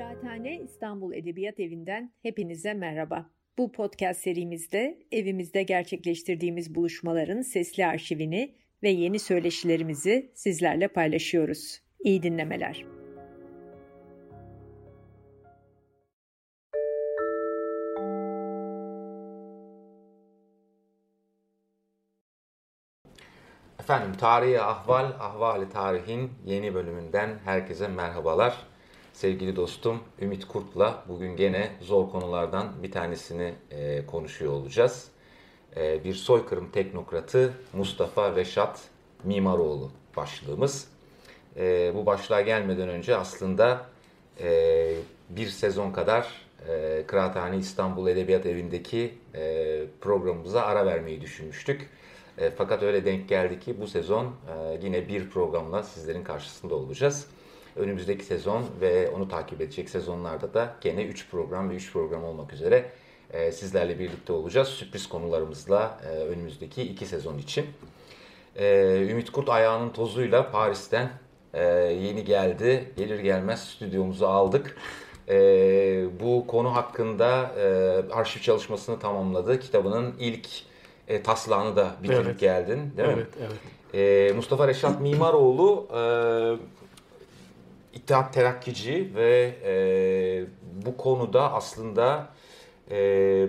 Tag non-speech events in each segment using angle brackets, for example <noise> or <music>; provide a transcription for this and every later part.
Kıraathane İstanbul Edebiyat Evi'nden hepinize merhaba. Bu podcast serimizde evimizde gerçekleştirdiğimiz buluşmaların sesli arşivini ve yeni söyleşilerimizi sizlerle paylaşıyoruz. İyi dinlemeler. Efendim Tarihi Ahval, Ahvali Tarihin yeni bölümünden herkese merhabalar. Sevgili dostum Ümit Kurt'la bugün gene zor konulardan bir tanesini e, konuşuyor olacağız. E, bir soykırım teknokratı Mustafa Reşat Mimaroğlu başlığımız. E, bu başlığa gelmeden önce aslında e, bir sezon kadar e, Kıraathane İstanbul Edebiyat Evi'ndeki e, programımıza ara vermeyi düşünmüştük. E, fakat öyle denk geldi ki bu sezon e, yine bir programla sizlerin karşısında olacağız. Önümüzdeki sezon ve onu takip edecek sezonlarda da gene 3 program ve 3 program olmak üzere e, sizlerle birlikte olacağız. Sürpriz konularımızla e, önümüzdeki 2 sezon için. E, Ümit Kurt ayağının tozuyla Paris'ten e, yeni geldi. Gelir gelmez stüdyomuzu aldık. E, bu konu hakkında e, arşiv çalışmasını tamamladı. Kitabının ilk e, taslağını da bitirip Evet. geldin değil mi? Evet, evet. E, Mustafa Reşat Mimaroğlu e, İttihat Terakkici ve e, bu konuda aslında e,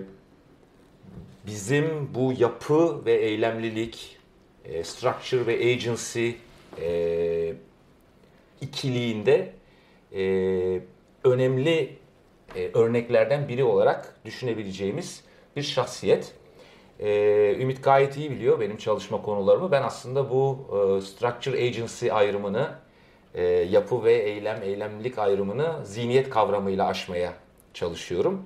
bizim bu yapı ve eylemlilik, e, structure ve agency e, ikiliğinde e, önemli e, örneklerden biri olarak düşünebileceğimiz bir şahsiyet. Ee, Ümit gayet iyi biliyor benim çalışma konularımı. Ben aslında bu e, structure agency ayrımını, e, yapı ve eylem, eylemlilik ayrımını zihniyet kavramıyla aşmaya çalışıyorum.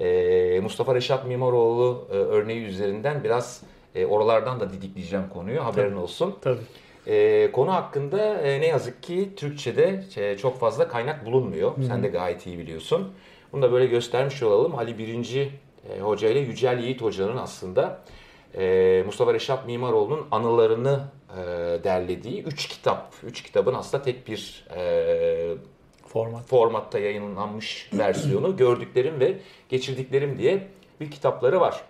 E, Mustafa Reşat Mimaroğlu e, örneği üzerinden biraz e, oralardan da didikleyeceğim konuyu haberin olsun. Tabii. E, konu hakkında e, ne yazık ki Türkçe'de e, çok fazla kaynak bulunmuyor. Sen de gayet iyi biliyorsun. Bunu da böyle göstermiş olalım. Ali Birinci e, Hoca ile Yücel Yiğit Hoca'nın aslında e, Mustafa Reşat Mimaroğlu'nun anılarını e, derlediği 3 kitap. 3 kitabın aslında tek bir e, Format. formatta yayınlanmış <clears throat> versiyonu gördüklerim ve geçirdiklerim diye bir kitapları var.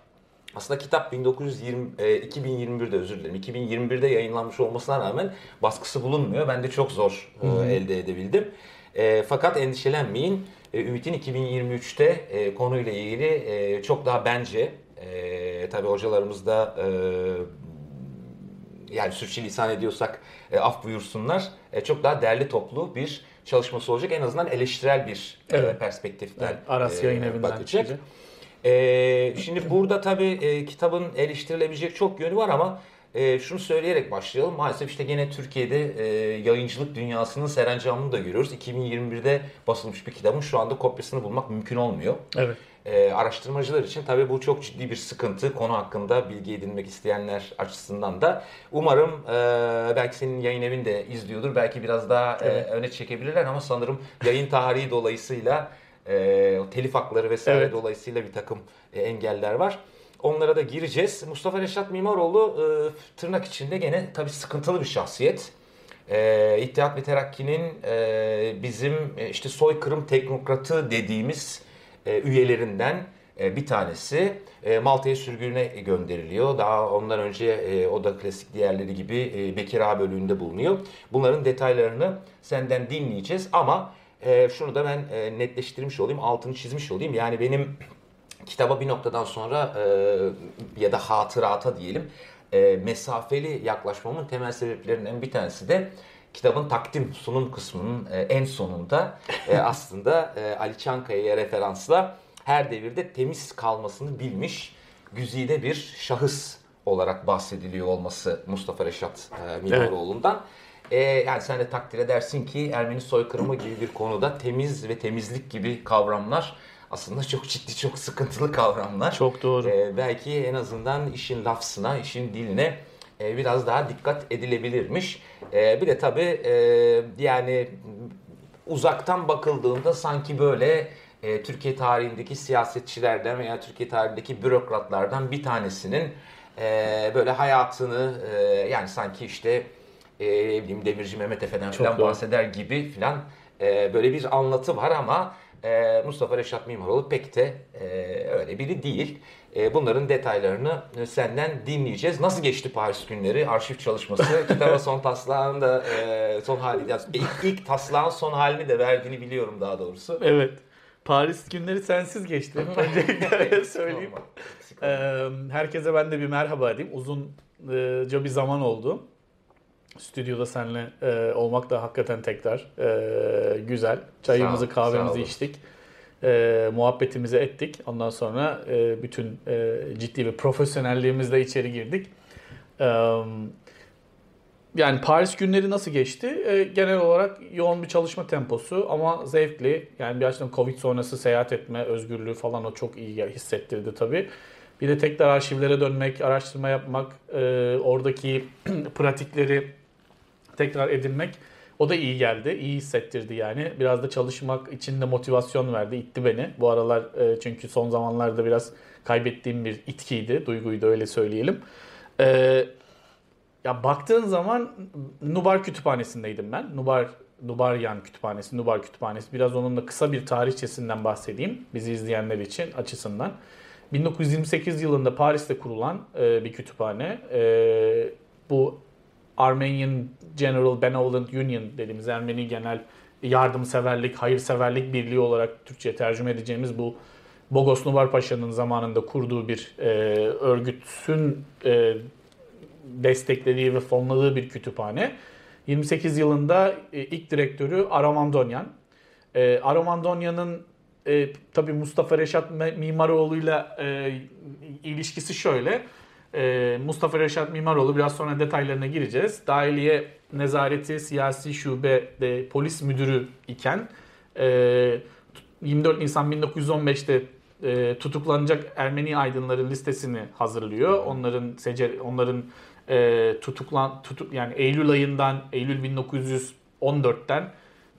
Aslında kitap 1920 e, 2021'de özür dilerim. 2021'de yayınlanmış olmasına rağmen baskısı bulunmuyor. Ben de çok zor e, elde edebildim. E, fakat endişelenmeyin. E, Ümit'in 2023'te e, konuyla ilgili e, çok daha bence e, tabii hocalarımız da e, yani sürçülisan ediyorsak e, af buyursunlar. E, çok daha derli toplu bir çalışması olacak. En azından eleştirel bir e, Evet. perspektiften Evet, Aras e, Yayın bakacak. çıkacak. E, şimdi burada tabii e, kitabın eleştirilebilecek çok yönü var ama e, şunu söyleyerek başlayalım. Maalesef işte gene Türkiye'de e, yayıncılık dünyasının serencamını da görüyoruz. 2021'de basılmış bir kitabın şu anda kopyasını bulmak mümkün olmuyor. Evet. E, araştırmacılar için tabii bu çok ciddi bir sıkıntı. Konu hakkında bilgi edinmek isteyenler açısından da. Umarım e, belki senin yayın evin de izliyordur. Belki biraz daha e, Evet. öne çekebilirler ama sanırım yayın tarihi dolayısıyla e, telif hakları vesaire Evet. dolayısıyla bir takım e, engeller var. Onlara da gireceğiz. Mustafa Reşat Mimaroğlu e, tırnak içinde gene tabii sıkıntılı bir şahsiyet. E, İttihat ve Terakki'nin e, bizim e, işte soykırım teknokratı dediğimiz e, üyelerinden e, bir tanesi e, Malta'ya sürgüne gönderiliyor. Daha ondan önce e, o da klasik diğerleri gibi e, Bekir Ağa bölüğünde bulunuyor. Bunların detaylarını senden dinleyeceğiz ama e, şunu da ben e, netleştirmiş olayım, altını çizmiş olayım. Yani benim kitaba bir noktadan sonra e, ya da hatırata diyelim e, mesafeli yaklaşmamın temel sebeplerinden bir tanesi de kitabın takdim sunum kısmının e, en sonunda e, <laughs> aslında e, Ali Çankaya'ya referansla her devirde temiz kalmasını bilmiş güzide bir şahıs olarak bahsediliyor olması Mustafa Reşat e, Mimaroğlu'ndan. E, yani sen de takdir edersin ki Ermeni soykırımı gibi bir konuda temiz ve temizlik gibi kavramlar aslında çok ciddi, çok sıkıntılı kavramlar. Çok doğru. E, belki en azından işin lafzına, işin diline e, biraz daha dikkat edilebilirmiş. E, bir de tabii e, yani uzaktan bakıldığında sanki böyle e, Türkiye tarihindeki siyasetçilerden veya Türkiye tarihindeki bürokratlardan bir tanesinin e, böyle hayatını e, yani sanki işte e, bileyim Demirci Mehmet Efe'den falan doğru. bahseder gibi falan e, böyle bir anlatı var ama e, Mustafa Reşat Mimaroğlu pek de e, öyle biri değil. E, bunların detaylarını senden dinleyeceğiz. Nasıl geçti Paris günleri? Arşiv çalışması, <laughs> kitaba son taslağın da e, son hali, ilk, ilk taslağın son halini de verdiğini biliyorum daha doğrusu. Evet. Paris günleri sensiz geçti. <laughs> Öncelikle söyleyeyim. Ee, herkese ben de bir merhaba diyeyim. Uzunca bir zaman oldu. Stüdyoda seninle e, olmak da hakikaten tekrar e, güzel. Çayımızı kahvemizi içtik. E, muhabbetimizi ettik. Ondan sonra e, bütün e, ciddi bir profesyonelliğimizle içeri girdik. E, yani Paris günleri nasıl geçti? E, genel olarak yoğun bir çalışma temposu ama zevkli. Yani bir açıdan Covid sonrası seyahat etme özgürlüğü falan o çok iyi hissettirdi tabii. Bir de tekrar arşivlere dönmek, araştırma yapmak, e, oradaki <clears throat> pratikleri tekrar edinmek o da iyi geldi. iyi hissettirdi yani. Biraz da çalışmak için de motivasyon verdi. itti beni. Bu aralar e, çünkü son zamanlarda biraz kaybettiğim bir itkiydi. Duyguydu öyle söyleyelim. E, ya baktığın zaman Nubar Kütüphanesi'ndeydim ben. Nubar Nubaryan Kütüphanesi, Nubar Kütüphanesi. Biraz onun da kısa bir tarihçesinden bahsedeyim bizi izleyenler için açısından. 1928 yılında Paris'te kurulan e, bir kütüphane. E, bu Armenian General Benevolent Union dediğimiz Ermeni Genel Yardımseverlik, Hayırseverlik Birliği olarak Türkçe'ye tercüme edeceğimiz bu Bogos Nubar Paşa'nın zamanında kurduğu bir e, örgütün e, desteklediği ve fonladığı bir kütüphane. 28 yılında e, ilk direktörü Aramandonyan. E, Aramandonyan'ın e, tabii Mustafa Reşat Mimaroğlu'yla e, ilişkisi şöyle. E, Mustafa Reşat Mimaroğlu biraz sonra detaylarına gireceğiz. Dahiliye Nezareti Siyasi Şube de Polis Müdürü iken e, 24 Nisan 1915'te e, tutuklanacak Ermeni aydınların listesini hazırlıyor. Onların secer onların e, tutuklan tutuk yani Eylül ayından Eylül 1914'ten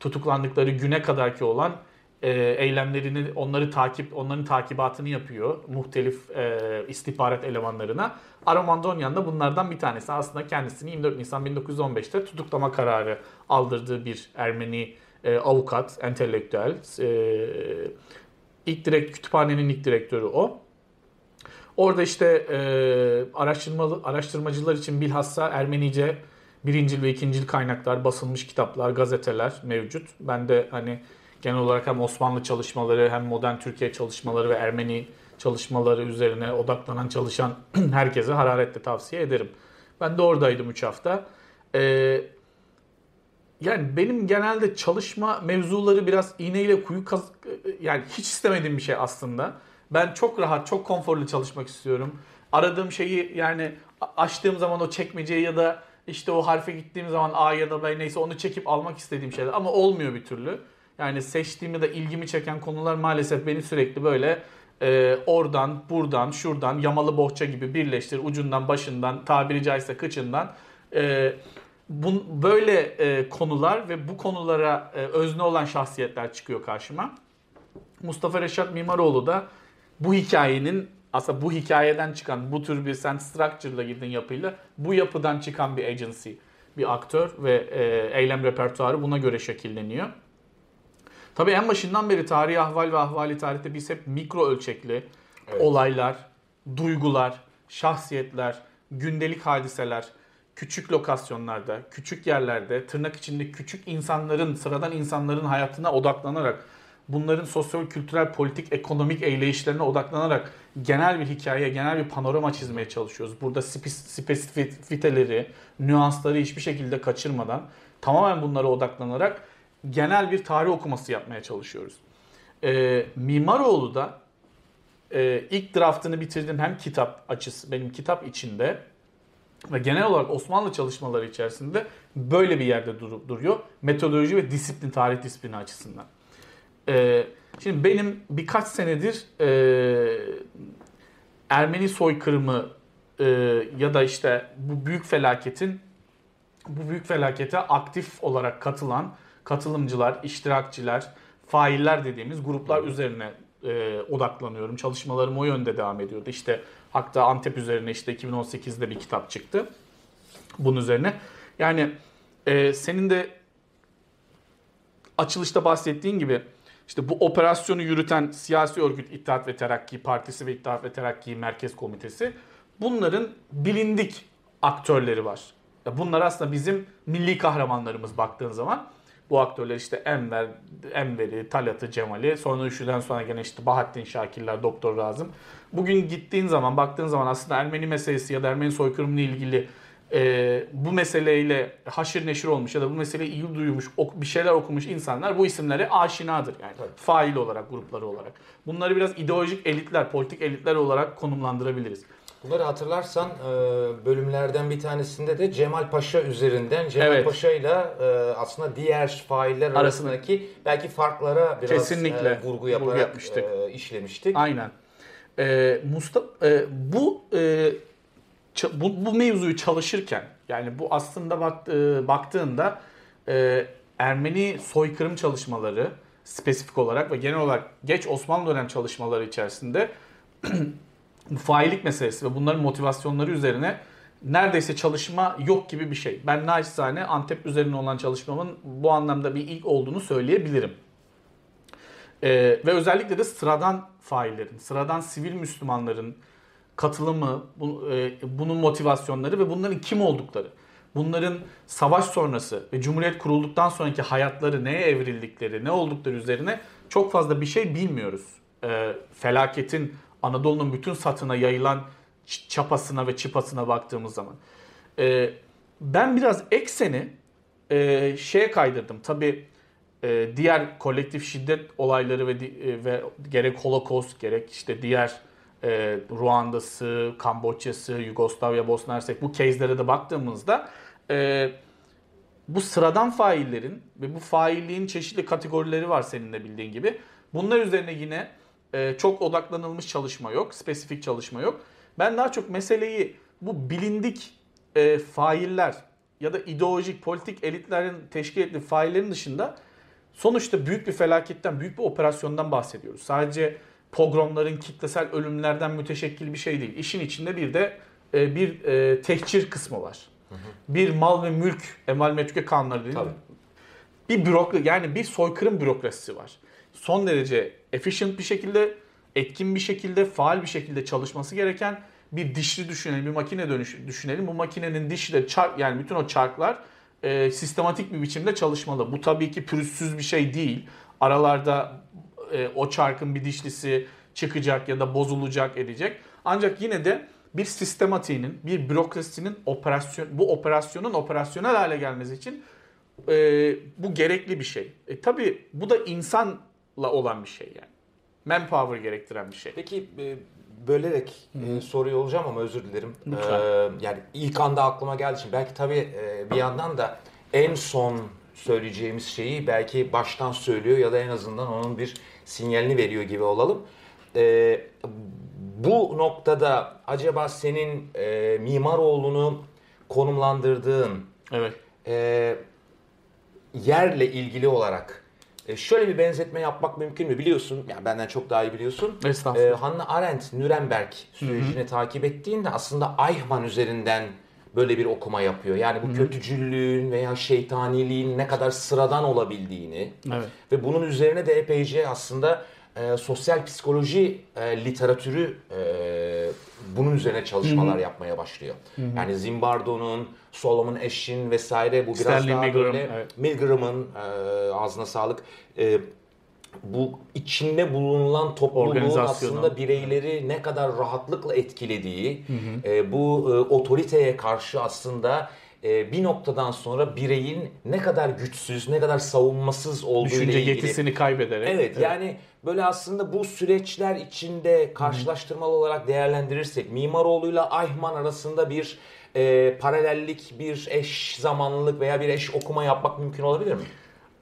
tutuklandıkları güne kadarki olan e, eylemlerini onları takip onların takibatını yapıyor muhtelif e, istihbarat elemanlarına. Aramandonyan da bunlardan bir tanesi. Aslında kendisini 24 Nisan 1915'te tutuklama kararı aldırdığı bir Ermeni e, avukat, entelektüel. E, ilk direkt kütüphanenin ilk direktörü o. Orada işte e, araştırmalı araştırmacılar için bilhassa Ermenice birincil ve ikincil kaynaklar, basılmış kitaplar, gazeteler mevcut. Ben de hani genel olarak hem Osmanlı çalışmaları hem modern Türkiye çalışmaları ve Ermeni çalışmaları üzerine odaklanan çalışan <clears throat> herkese hararetle tavsiye ederim. Ben de oradaydım 3 hafta. Ee, yani benim genelde çalışma mevzuları biraz iğneyle kuyu kaz yani hiç istemediğim bir şey aslında. Ben çok rahat, çok konforlu çalışmak istiyorum. Aradığım şeyi yani açtığım zaman o çekmeceyi ya da işte o harfe gittiğim zaman A ya da B neyse onu çekip almak istediğim şeyler ama olmuyor bir türlü. Yani seçtiğim ya da ilgimi çeken konular maalesef beni sürekli böyle e, oradan, buradan, şuradan yamalı bohça gibi birleştir. Ucundan, başından, tabiri caizse kıçından. E, bu, böyle e, konular ve bu konulara e, özne olan şahsiyetler çıkıyor karşıma. Mustafa Reşat Mimaroğlu da bu hikayenin aslında bu hikayeden çıkan bu tür bir sen structure'la girdin yapıyla bu yapıdan çıkan bir agency, bir aktör ve e, eylem repertuarı buna göre şekilleniyor. Tabii en başından beri tarihi ahval ve ahvali tarihte biz hep mikro ölçekli evet. olaylar, duygular, şahsiyetler, gündelik hadiseler, küçük lokasyonlarda, küçük yerlerde, tırnak içinde küçük insanların, sıradan insanların hayatına odaklanarak, bunların sosyal, kültürel, politik, ekonomik eyleyişlerine odaklanarak genel bir hikaye, genel bir panorama çizmeye çalışıyoruz. Burada spesifiteleri, nüansları hiçbir şekilde kaçırmadan tamamen bunlara odaklanarak genel bir tarih okuması yapmaya çalışıyoruz. E, Mimaroğlu da e, ilk draftını bitirdim hem kitap açısı benim kitap içinde ve genel olarak Osmanlı çalışmaları içerisinde böyle bir yerde dur- duruyor. Metodoloji ve disiplin, tarih disiplini açısından. E, şimdi benim birkaç senedir e, Ermeni soykırımı e, ya da işte bu büyük felaketin bu büyük felakete aktif olarak katılan katılımcılar, iştirakçiler, failler dediğimiz gruplar üzerine e, odaklanıyorum. Çalışmalarım o yönde devam ediyordu. İşte hatta Antep üzerine işte 2018'de bir kitap çıktı. Bunun üzerine. Yani e, senin de açılışta bahsettiğin gibi işte bu operasyonu yürüten siyasi örgüt İttihat ve Terakki Partisi ve İttihat ve Terakki Merkez Komitesi bunların bilindik aktörleri var. Bunlar aslında bizim milli kahramanlarımız baktığın zaman. Bu aktörler işte Enver, Enver'i, Talat'ı, Cemal'i, sonra üçüden sonra gene işte Bahattin Şakirler, Doktor Razım. Bugün gittiğin zaman, baktığın zaman aslında Ermeni meselesi ya da Ermeni soykırımıyla ilgili e, bu meseleyle haşır neşir olmuş ya da bu meseleyi iyi duymuş, ok, bir şeyler okumuş insanlar bu isimlere aşinadır. Yani Tabii. fail olarak, grupları olarak. Bunları biraz ideolojik elitler, politik elitler olarak konumlandırabiliriz. Bunları hatırlarsan e, bölümlerden bir tanesinde de Cemal Paşa üzerinden Cemal Evet. Paşa ile e, aslında diğer failler Arasında- arasındaki belki farklara biraz Kesinlikle e, vurgu vurgu yaparak yapmıştık. işlemiştik. Aynen. Ee, Mustafa e, bu e, bu, bu mevzuyu çalışırken yani bu aslında bak, e, baktığında e, Ermeni soykırım çalışmaları spesifik olarak ve genel olarak geç Osmanlı dönem çalışmaları içerisinde <clears throat> bu faillik meselesi ve bunların motivasyonları üzerine neredeyse çalışma yok gibi bir şey. Ben naçizane Antep üzerine olan çalışmamın bu anlamda bir ilk olduğunu söyleyebilirim. Ee, ve özellikle de sıradan faillerin, sıradan sivil Müslümanların katılımı, bu, e, bunun motivasyonları ve bunların kim oldukları, bunların savaş sonrası ve Cumhuriyet kurulduktan sonraki hayatları neye evrildikleri, ne oldukları üzerine çok fazla bir şey bilmiyoruz. Ee, felaketin Anadolu'nun bütün satına yayılan çapasına ve çıpasına baktığımız zaman. Ee, ben biraz ekseni e, şeye kaydırdım. Tabii e, diğer kolektif şiddet olayları ve e, ve gerek Holocaust gerek işte diğer e, Ruanda'sı, Kamboçya'sı, Yugoslavya, Bosna Hersek bu case'lere de baktığımızda e, bu sıradan faillerin ve bu failliğin çeşitli kategorileri var senin de bildiğin gibi. Bunlar üzerine yine e, çok odaklanılmış çalışma yok, spesifik çalışma yok. Ben daha çok meseleyi bu bilindik e, failler ya da ideolojik politik elitlerin teşkil ettiği faillerin dışında sonuçta büyük bir felaketten, büyük bir operasyondan bahsediyoruz. Sadece pogromların, kitlesel ölümlerden müteşekkil bir şey değil. İşin içinde bir de e, bir e, tehcir kısmı var. Bir mal ve mülk, emal metüke kanunları değil mi? Tabii. bir bürokrasi yani bir soykırım bürokrasisi var. Son derece efficient bir şekilde, etkin bir şekilde, faal bir şekilde çalışması gereken bir dişli düşünelim, bir makine dönüş düşünelim. Bu makinenin de çark yani bütün o çarklar e, sistematik bir biçimde çalışmalı. Bu tabii ki pürüzsüz bir şey değil. Aralarda e, o çarkın bir dişlisi çıkacak ya da bozulacak edecek. Ancak yine de bir sistematiğinin, bir bürokrasinin operasyon bu operasyonun operasyonel hale gelmesi için e, bu gerekli bir şey. E, tabii bu da insanla olan bir şey yani. Manpower gerektiren bir şey. Peki e, bölerek e, soruyu olacağım ama özür dilerim. Lütfen. E, yani ilk anda aklıma geldiği için belki tabii e, bir yandan da en son söyleyeceğimiz şeyi belki baştan söylüyor ya da en azından onun bir sinyalini veriyor gibi olalım. E, bu noktada acaba senin e, Mimaroğlu'nu konumlandırdığın Evet. e, yerle ilgili olarak e, şöyle bir benzetme yapmak mümkün mü biliyorsun? Yani benden çok daha iyi biliyorsun. Estağfurullah. E, Hannah Arendt Nürnberg sürecini takip ettiğinde aslında Eichmann üzerinden böyle bir okuma yapıyor. Yani bu kötücüllüğün veya şeytaniliğin ne kadar sıradan olabildiğini Evet. ve bunun üzerine de epeyce aslında e, sosyal psikoloji e, literatürü e, bunun üzerine çalışmalar yapmaya başlıyor. Yani Zimbardo'nun, Solomon Esch'in vesaire bu biraz Stanley daha Milgram, böyle evet. Milgram'ın e, ağzına sağlık e, bu içinde bulunan topluluğun aslında bireyleri ne kadar rahatlıkla etkilediği, e, bu e, otoriteye karşı aslında e, bir noktadan sonra bireyin ne kadar güçsüz, ne kadar savunmasız olduğu Düşünce ile ilgili. yetisini kaybederek. Evet, yani böyle aslında bu süreçler içinde karşılaştırmalı olarak değerlendirirsek Mimaroğlu'yla Eichmann arasında bir e, paralellik, bir eş zamanlılık veya bir eş okuma yapmak mümkün olabilir mi?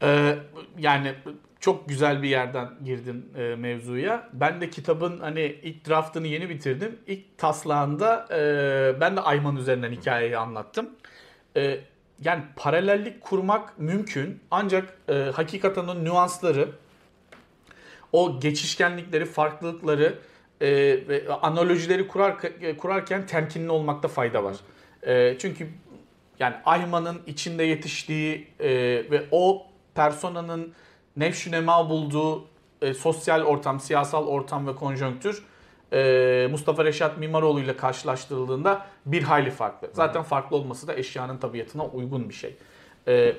Ee, yani çok güzel bir yerden girdin e, mevzuya. Ben de kitabın hani ilk draftını yeni bitirdim. İlk taslağında e, ben de Ayman üzerinden hikayeyi anlattım. E, yani paralellik kurmak mümkün ancak e, hakikaten o nüansları, o geçişkenlikleri, farklılıkları e, ve analojileri kurar, kurarken temkinli olmakta fayda var. E, çünkü yani Ayman'ın içinde yetiştiği e, ve o personanın nefşünema bulduğu e, sosyal ortam, siyasal ortam ve konjonktür e, Mustafa Reşat Mimaroğlu ile karşılaştırıldığında bir hayli farklı. Zaten farklı olması da eşyanın tabiatına uygun bir şey. E,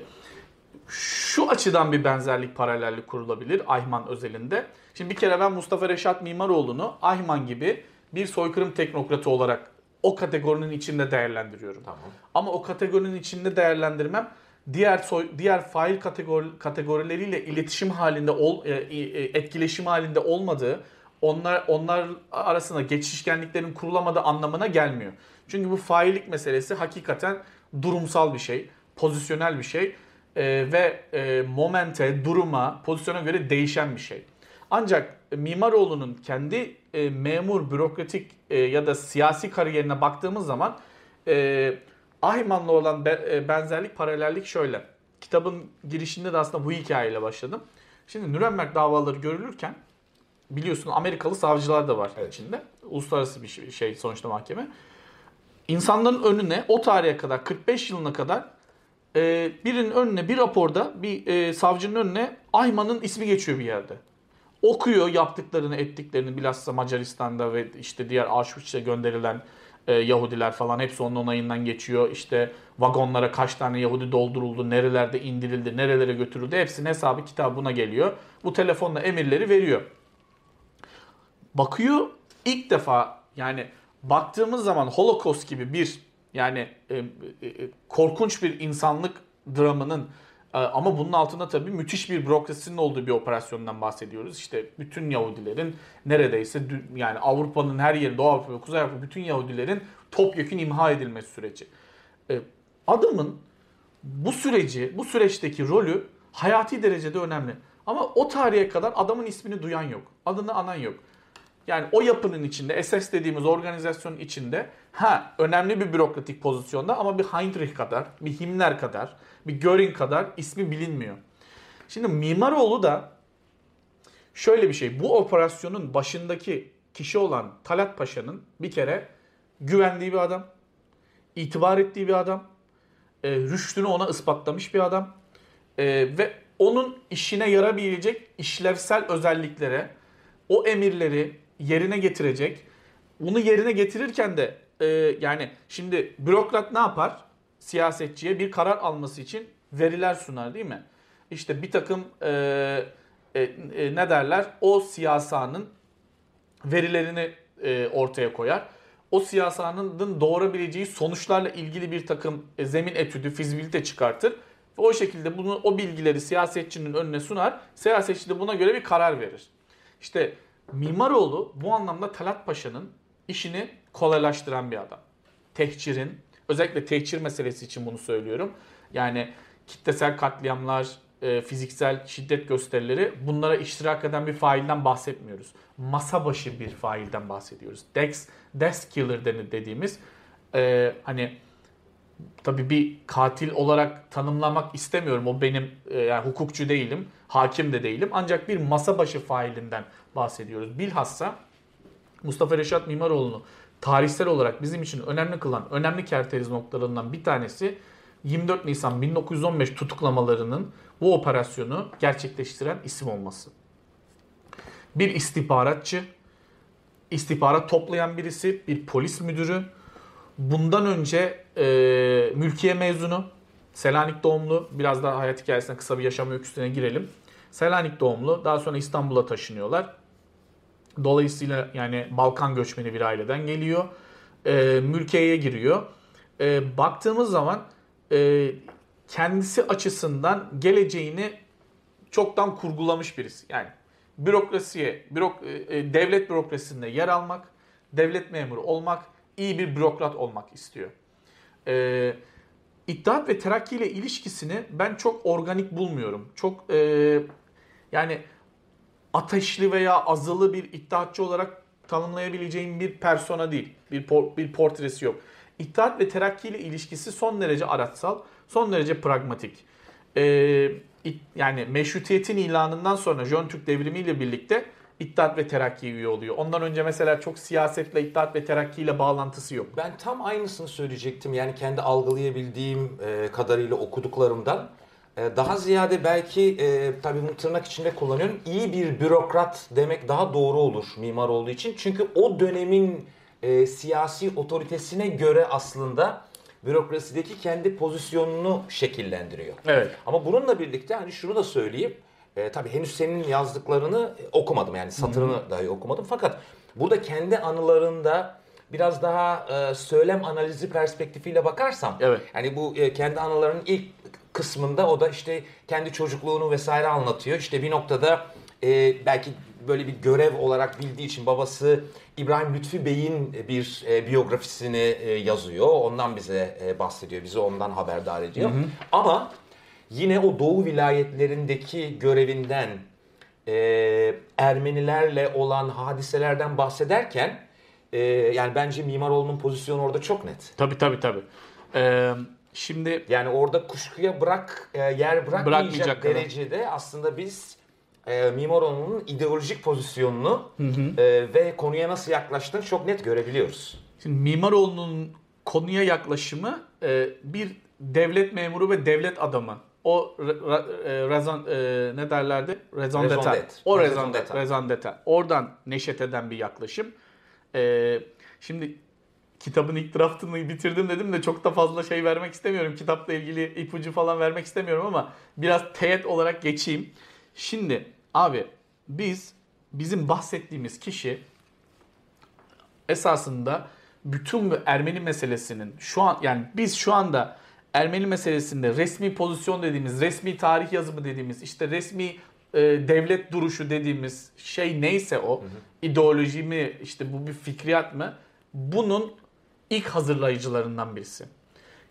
şu açıdan bir benzerlik, paralellik kurulabilir Ayman özelinde. Şimdi bir kere ben Mustafa Reşat Mimaroğlu'nu Ayman gibi bir soykırım teknokratı olarak o kategorinin içinde değerlendiriyorum. Tamam. Ama o kategorinin içinde değerlendirmem diğer soy, diğer fail kategori, kategorileriyle iletişim halinde ol, e, e, etkileşim halinde olmadığı, onlar onlar arasında geçişkenliklerin kurulamadığı anlamına gelmiyor. Çünkü bu faillik meselesi hakikaten durumsal bir şey, pozisyonel bir şey e, ve e, momente, duruma, pozisyona göre değişen bir şey. Ancak Mimaroğlu'nun kendi e, memur, bürokratik e, ya da siyasi kariyerine baktığımız zaman e, Ahman'la olan be, e, benzerlik, paralellik şöyle. Kitabın girişinde de aslında bu hikayeyle başladım. Şimdi Nürnberg davaları görülürken biliyorsun Amerikalı savcılar da var Evet. içinde. Uluslararası bir şey, şey sonuçta mahkeme. İnsanların önüne o tarihe kadar 45 yılına kadar e, birinin önüne bir raporda bir e, savcının önüne Ayman'ın ismi geçiyor bir yerde. Okuyor yaptıklarını ettiklerini bilhassa Macaristan'da ve işte diğer Auschwitz'e gönderilen e, Yahudiler falan hepsi onun onayından geçiyor. İşte vagonlara kaç tane Yahudi dolduruldu, nerelerde indirildi, nerelere götürüldü hepsinin hesabı kitabı buna geliyor. Bu telefonla emirleri veriyor. Bakıyor ilk defa yani baktığımız zaman Holocaust gibi bir yani e, e, e, korkunç bir insanlık dramının e, ama bunun altında tabii müthiş bir bürokrasinin olduğu bir operasyondan bahsediyoruz. İşte bütün Yahudilerin neredeyse yani Avrupa'nın her yeri, Doğu Avrupa ve Kuzey Avrupa bütün Yahudilerin topyekun imha edilmesi süreci. E, adamın bu süreci, bu süreçteki rolü hayati derecede önemli. Ama o tarihe kadar adamın ismini duyan yok. Adını anan yok. Yani o yapının içinde, SS dediğimiz organizasyonun içinde ha önemli bir bürokratik pozisyonda ama bir Heinrich kadar, bir Himmler kadar, bir Göring kadar ismi bilinmiyor. Şimdi Mimaroğlu da şöyle bir şey. Bu operasyonun başındaki kişi olan Talat Paşa'nın bir kere güvendiği bir adam, itibar ettiği bir adam, e, rüştünü ona ispatlamış bir adam e, ve onun işine yarabilecek işlevsel özelliklere, o emirleri yerine getirecek. Bunu yerine getirirken de e, yani şimdi bürokrat ne yapar? Siyasetçiye bir karar alması için veriler sunar değil mi? İşte bir takım e, e, e, ne derler? O siyasanın verilerini e, ortaya koyar. O siyasanın doğurabileceği sonuçlarla ilgili bir takım e, zemin etüdü, fizibilite çıkartır. Ve o şekilde bunu o bilgileri siyasetçinin önüne sunar. Siyasetçi de buna göre bir karar verir. İşte Mimaroğlu bu anlamda Talat Paşa'nın işini kolaylaştıran bir adam. Tehcirin, özellikle tehcir meselesi için bunu söylüyorum. Yani kitlesel katliamlar, e, fiziksel şiddet gösterileri bunlara iştirak eden bir failden bahsetmiyoruz. Masa başı bir failden bahsediyoruz. Dex, desk killer dediğimiz e, hani tabii bir katil olarak tanımlamak istemiyorum. O benim e, yani hukukçu değilim, hakim de değilim. Ancak bir masa başı failinden bahsediyoruz. Bilhassa Mustafa Reşat Mimaroğlu'nu tarihsel olarak bizim için önemli kılan önemli kerteriz noktalarından bir tanesi 24 Nisan 1915 tutuklamalarının bu operasyonu gerçekleştiren isim olması. Bir istihbaratçı, istihbarat toplayan birisi, bir polis müdürü, bundan önce e, mülkiye mezunu, Selanik doğumlu, biraz daha hayat hikayesine kısa bir yaşam öyküsüne girelim. Selanik doğumlu, daha sonra İstanbul'a taşınıyorlar. Dolayısıyla yani Balkan göçmeni bir aileden geliyor. E, mülkiyeye giriyor. E, baktığımız zaman e, kendisi açısından geleceğini çoktan kurgulamış birisi. Yani bürokrasiye, bürok, e, devlet bürokrasisinde yer almak, devlet memuru olmak, iyi bir bürokrat olmak istiyor. E, İttihat ve Terakki ile ilişkisini ben çok organik bulmuyorum. Çok e, yani ateşli veya azılı bir iddiatçı olarak tanımlayabileceğim bir persona değil. Bir, por- bir portresi yok. İttihat ve Terakki ile ilişkisi son derece araçsal, son derece pragmatik. Ee, it- yani meşrutiyetin ilanından sonra Jön Türk devrimi ile birlikte İttihat ve Terakki üye oluyor. Ondan önce mesela çok siyasetle İttihat ve Terakki ile bağlantısı yok. Ben tam aynısını söyleyecektim. Yani kendi algılayabildiğim e, kadarıyla okuduklarımdan. E, daha ziyade belki e, tabii bunu tırnak içinde kullanıyorum. iyi bir bürokrat demek daha doğru olur mimar olduğu için. Çünkü o dönemin e, siyasi otoritesine göre aslında bürokrasideki kendi pozisyonunu şekillendiriyor. Evet. Ama bununla birlikte hani şunu da söyleyeyim. E, tabii henüz senin yazdıklarını okumadım yani satırını dahi okumadım. Fakat burada kendi anılarında biraz daha e, söylem analizi perspektifiyle bakarsam Evet. yani bu e, kendi anılarının ilk kısmında o da işte kendi çocukluğunu vesaire anlatıyor. İşte bir noktada e, belki böyle bir görev olarak bildiği için babası İbrahim Lütfi Bey'in bir e, biyografisini e, yazıyor. Ondan bize e, bahsediyor. Bizi ondan haberdar ediyor. Ama yine o Doğu vilayetlerindeki görevinden e, Ermenilerle olan hadiselerden bahsederken e, yani bence Mimaroğlu'nun pozisyonu orada çok net. Tabii tabii tabii. Ee, şimdi Yani orada kuşkuya bırak e, yer bırakmayacak Bırakmayacak kadar. derecede aslında biz e, Mimaroğlu'nun ideolojik pozisyonunu e, ve konuya nasıl yaklaştığını çok net görebiliyoruz. Şimdi Mimaroğlu'nun konuya yaklaşımı e, bir devlet memuru ve devlet adamı. O re, re- e, rezon, e, ne derlerdi? D'être. O. Raison d'etre. Oradan neşet eden bir yaklaşım. E, şimdi kitabın ilk draftını bitirdim dedim de çok da fazla şey vermek istemiyorum. Kitapla ilgili ipucu falan vermek istemiyorum ama biraz teğet olarak geçeyim. Şimdi abi biz bizim bahsettiğimiz kişi esasında bütün bu Ermeni meselesinin şu an yani biz şu anda Ermeni meselesinde resmi pozisyon dediğimiz, resmi tarih yazımı dediğimiz, işte resmi e, devlet duruşu dediğimiz şey neyse o, ideoloji mi, işte bu bir fikriyat mı? Bunun ilk hazırlayıcılarından birisi.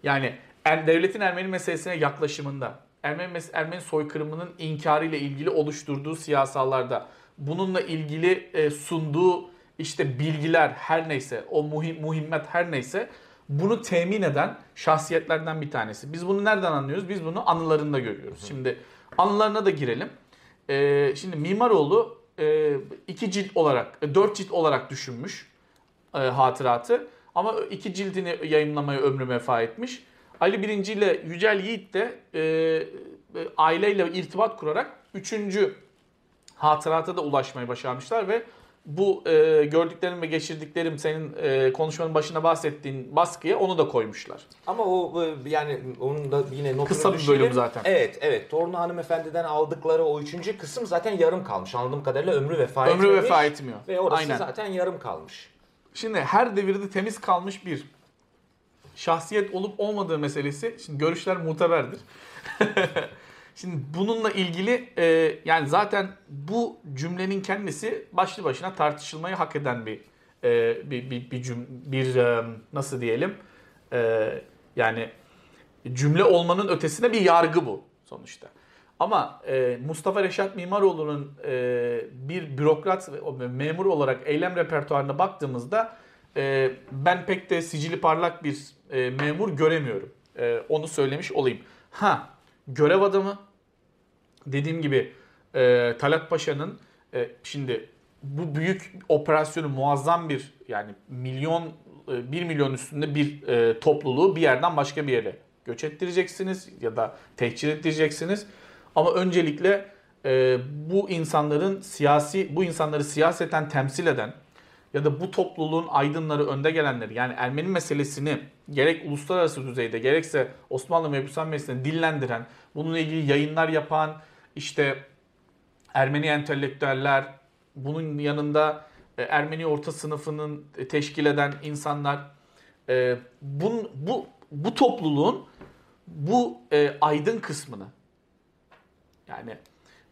Yani er- devletin Ermeni meselesine yaklaşımında, Ermeni, mes- Ermeni soykırımının inkarı ile ilgili oluşturduğu siyasallarda, bununla ilgili e, sunduğu işte bilgiler her neyse, o muhim, muhimmet her neyse bunu temin eden şahsiyetlerden bir tanesi. Biz bunu nereden anlıyoruz? Biz bunu anılarında görüyoruz. Şimdi anılarına da girelim. E, şimdi Mimaroğlu e, iki cilt olarak, e, dört cilt olarak düşünmüş e, hatıratı. Ama iki cildini yayınlamaya ömrü vefa etmiş. Ali Birinci ile Yücel Yiğit de e, e, aileyle irtibat kurarak üçüncü hatırata da ulaşmayı başarmışlar ve bu e, gördüklerim ve geçirdiklerim senin e, konuşmanın başında bahsettiğin baskıya onu da koymuşlar. Ama o e, yani onun da yine notunu Kısa bir bölüm zaten. Evet, evet. Torunu hanımefendiden aldıkları o üçüncü kısım zaten yarım kalmış. Anladığım kadarıyla ömrü vefa Ömrü etmemiş. vefa etmiyor. Ve orası Aynen. zaten yarım kalmış. Şimdi her devirde temiz kalmış bir şahsiyet olup olmadığı meselesi şimdi görüşler muteberdir. <laughs> şimdi bununla ilgili e, yani zaten bu cümlenin kendisi başlı başına tartışılmayı hak eden bir e, bir bir bir, cüm, bir e, nasıl diyelim e, yani cümle olmanın ötesine bir yargı bu sonuçta. Ama e, Mustafa Reşat Mimaroğlu'nun e, bir bürokrat ve memur olarak eylem repertuarına baktığımızda e, ben pek de sicili parlak bir e, memur göremiyorum. E, onu söylemiş olayım. Ha görev adamı dediğim gibi e, Talat Paşa'nın e, şimdi bu büyük operasyonu muazzam bir yani milyon e, 1 milyon üstünde bir e, topluluğu bir yerden başka bir yere göç ettireceksiniz ya da tehcir ettireceksiniz. Ama öncelikle e, bu insanların siyasi bu insanları siyaseten temsil eden ya da bu topluluğun aydınları önde gelenleri yani Ermeni meselesini gerek uluslararası düzeyde gerekse Osmanlı Mebusan Meclisi'ne dillendiren, bununla ilgili yayınlar yapan işte Ermeni entelektüeller, bunun yanında e, Ermeni orta sınıfının teşkil eden insanlar e, bun, bu bu topluluğun bu e, aydın kısmını yani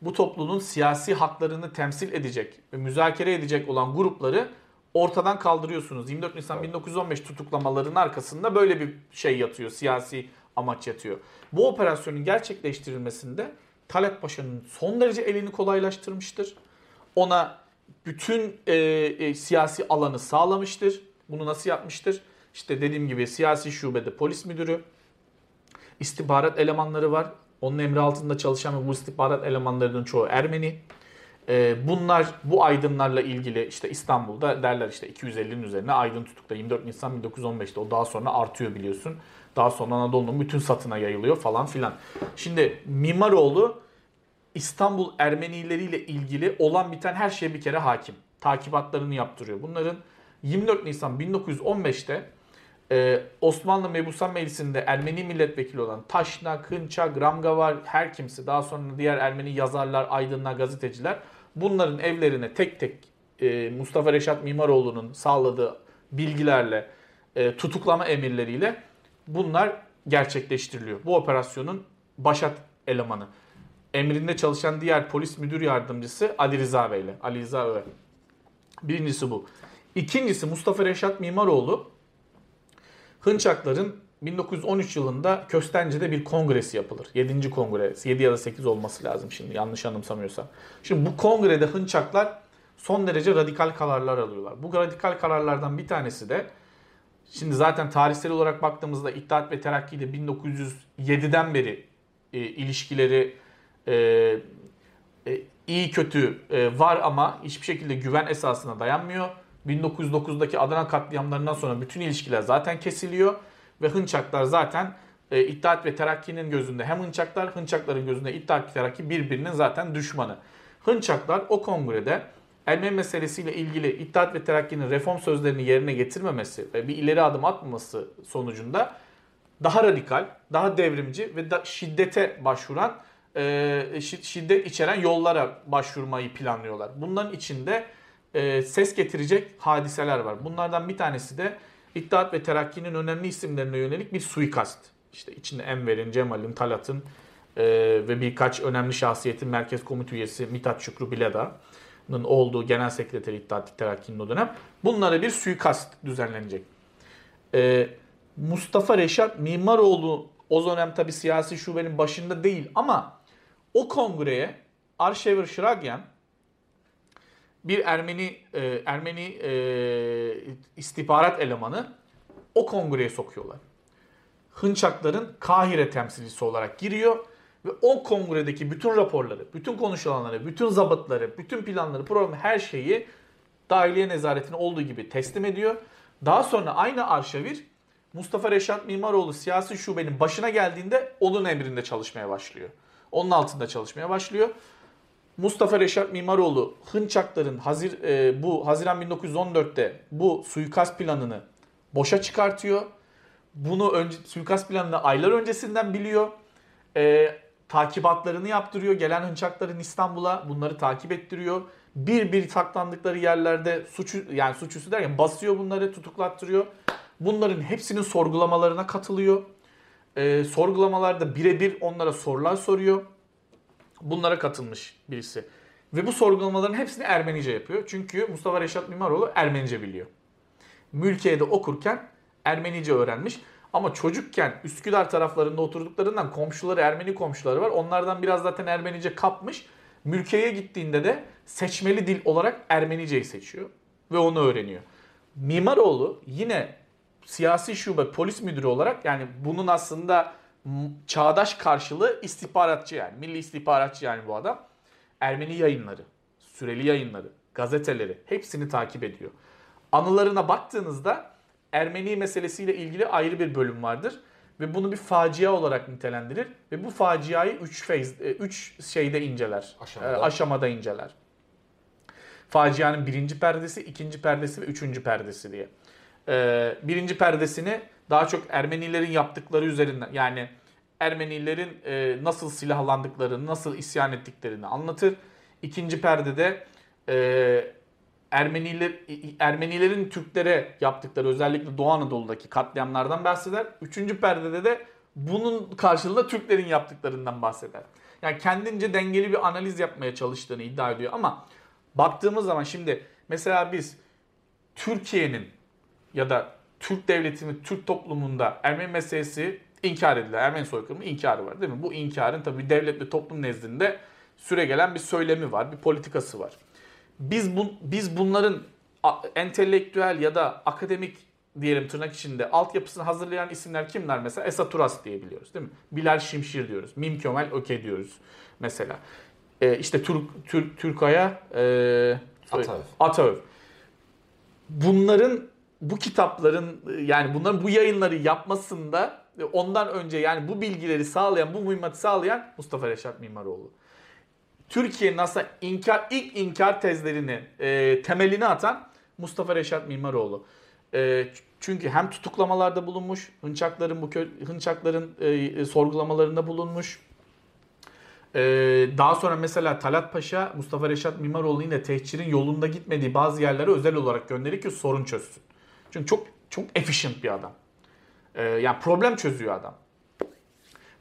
bu topluluğun siyasi haklarını temsil edecek ve müzakere edecek olan grupları ortadan kaldırıyorsunuz. 24 Nisan 1915 tutuklamalarının arkasında böyle bir şey yatıyor, siyasi amaç yatıyor. Bu operasyonun gerçekleştirilmesinde Talat Paşa'nın son derece elini kolaylaştırmıştır. Ona bütün e, e, siyasi alanı sağlamıştır. Bunu nasıl yapmıştır? İşte dediğim gibi siyasi şubede polis müdürü, istihbarat elemanları var. Onun emri altında çalışan ve bu istihbarat elemanlarının çoğu Ermeni. Ee, bunlar bu aydınlarla ilgili işte İstanbul'da derler işte 250'nin üzerine aydın tutukta 24 Nisan 1915'te o daha sonra artıyor biliyorsun. Daha sonra Anadolu'nun bütün satına yayılıyor falan filan. Şimdi Mimaroğlu İstanbul Ermenileriyle ilgili olan biten her şeye bir kere hakim. Takibatlarını yaptırıyor. Bunların 24 Nisan 1915'te e, Osmanlı Mebusan Meclisi'nde Ermeni milletvekili olan Taşna, Kınça, Gramgavar her kimse daha sonra diğer Ermeni yazarlar, aydınlar, gazeteciler bunların evlerine tek tek e, Mustafa Reşat Mimaroğlu'nun sağladığı bilgilerle e, tutuklama emirleriyle bunlar gerçekleştiriliyor. Bu operasyonun başat elemanı. Emrinde çalışan diğer polis müdür yardımcısı Ali Rıza Bey ile. Ali Rıza Öğe. Birincisi bu. İkincisi Mustafa Reşat Mimaroğlu Hınçakların 1913 yılında Köstence'de bir kongresi yapılır. 7. kongre. 7 ya da 8 olması lazım şimdi yanlış anımsamıyorsam. Şimdi bu kongrede Hınçaklar son derece radikal kararlar alıyorlar. Bu radikal kararlardan bir tanesi de şimdi zaten tarihsel olarak baktığımızda İttihat ve Terakki ile 1907'den beri e, ilişkileri e, e, iyi kötü e, var ama hiçbir şekilde güven esasına dayanmıyor. 1909'daki Adana katliamlarından sonra bütün ilişkiler zaten kesiliyor ve Hınçaklar zaten e, İttihat ve Terakki'nin gözünde hem Hınçaklar, Hınçakların gözünde İttihat ve Terakki birbirinin zaten düşmanı. Hınçaklar o kongrede Ermeni meselesiyle ilgili İttihat ve Terakki'nin reform sözlerini yerine getirmemesi ve bir ileri adım atmaması sonucunda daha radikal, daha devrimci ve da şiddete başvuran, e, şiddet içeren yollara başvurmayı planlıyorlar. Bunların içinde e, ses getirecek hadiseler var. Bunlardan bir tanesi de İttihat ve Terakki'nin önemli isimlerine yönelik bir suikast. İşte içinde Enver'in, Cemal'in, Talat'ın e, ve birkaç önemli şahsiyetin merkez komite üyesi Mithat Şükrü Bileda'nın olduğu genel sekreteri İttihat Terakki'nin o dönem. Bunlara bir suikast düzenlenecek. E, Mustafa Reşat Mimaroğlu o dönem tabi siyasi şubenin başında değil ama o kongreye Arşever Şiragyan bir Ermeni e, Ermeni e, istihbarat elemanı o kongreye sokuyorlar. Hınçakların Kahire temsilcisi olarak giriyor ve o kongredeki bütün raporları, bütün konuşulanları, bütün zabıtları, bütün planları, programı her şeyi dahiliye nezaretine olduğu gibi teslim ediyor. Daha sonra aynı arşavir Mustafa Reşat Mimaroğlu siyasi şubenin başına geldiğinde onun emrinde çalışmaya başlıyor. Onun altında çalışmaya başlıyor. Mustafa Reşat Mimaroğlu Hınçakların Hazir, e, bu Haziran 1914'te bu suikast planını boşa çıkartıyor. Bunu önce, suikast planını aylar öncesinden biliyor. E, takibatlarını yaptırıyor. Gelen Hınçakların İstanbul'a bunları takip ettiriyor. Bir bir saklandıkları yerlerde suçu yani suçüstü derken basıyor bunları tutuklattırıyor. Bunların hepsinin sorgulamalarına katılıyor. E, sorgulamalarda birebir onlara sorular soruyor bunlara katılmış birisi. Ve bu sorgulamaların hepsini Ermenice yapıyor. Çünkü Mustafa Reşat Mimaroğlu Ermenice biliyor. Mülkiye'de okurken Ermenice öğrenmiş. Ama çocukken Üsküdar taraflarında oturduklarından komşuları Ermeni komşuları var. Onlardan biraz zaten Ermenice kapmış. Mülkiye'ye gittiğinde de seçmeli dil olarak Ermeniceyi seçiyor. Ve onu öğreniyor. Mimaroğlu yine siyasi şube polis müdürü olarak yani bunun aslında çağdaş karşılığı istihbaratçı yani. Milli istihbaratçı yani bu adam. Ermeni yayınları, süreli yayınları, gazeteleri hepsini takip ediyor. Anılarına baktığınızda Ermeni meselesiyle ilgili ayrı bir bölüm vardır ve bunu bir facia olarak nitelendirir ve bu faciayı 3 phase 3 şeyde inceler. Aşamada. E, aşamada inceler. Facianın birinci perdesi, ikinci perdesi ve üçüncü perdesi diye. Ee, birinci perdesini daha çok Ermenilerin yaptıkları üzerinden yani Ermenilerin e, nasıl silahlandıklarını, nasıl isyan ettiklerini anlatır. İkinci perdede e, Ermeniler Ermenilerin Türklere yaptıkları özellikle Doğu Anadolu'daki katliamlardan bahseder. Üçüncü perdede de bunun karşılığında Türklerin yaptıklarından bahseder. Yani kendince dengeli bir analiz yapmaya çalıştığını iddia ediyor ama baktığımız zaman şimdi mesela biz Türkiye'nin ya da Türk devletinin, Türk toplumunda Ermeni meselesi inkar edilen Ermeni soykırımı inkarı var değil mi? Bu inkarın tabii devlet ve toplum nezdinde süre gelen bir söylemi var, bir politikası var. Biz bu, biz bunların entelektüel ya da akademik diyelim tırnak içinde altyapısını hazırlayan isimler kimler mesela? Esat Turas diyebiliyoruz değil mi? Bilal Şimşir diyoruz. Mim Kemal Öke diyoruz mesela. e, işte Türk Türk Türkaya e, Ataöv. Ataöv. Bunların bu kitapların yani bunların bu yayınları yapmasında ondan önce yani bu bilgileri sağlayan, bu mühimmatı sağlayan Mustafa Reşat Mimaroğlu. Türkiye'nin aslında inkar, ilk inkar tezlerini e, temelini atan Mustafa Reşat Mimaroğlu. E, çünkü hem tutuklamalarda bulunmuş, Hınçakların bu kö- Hınçakların e, sorgulamalarında bulunmuş. E, daha sonra mesela Talat Paşa Mustafa Reşat Mimaroğlu yine tehcirin yolunda gitmediği bazı yerlere özel olarak gönderir ki sorun çözsün. Çünkü çok çok efficient bir adam. E, yani problem çözüyor adam.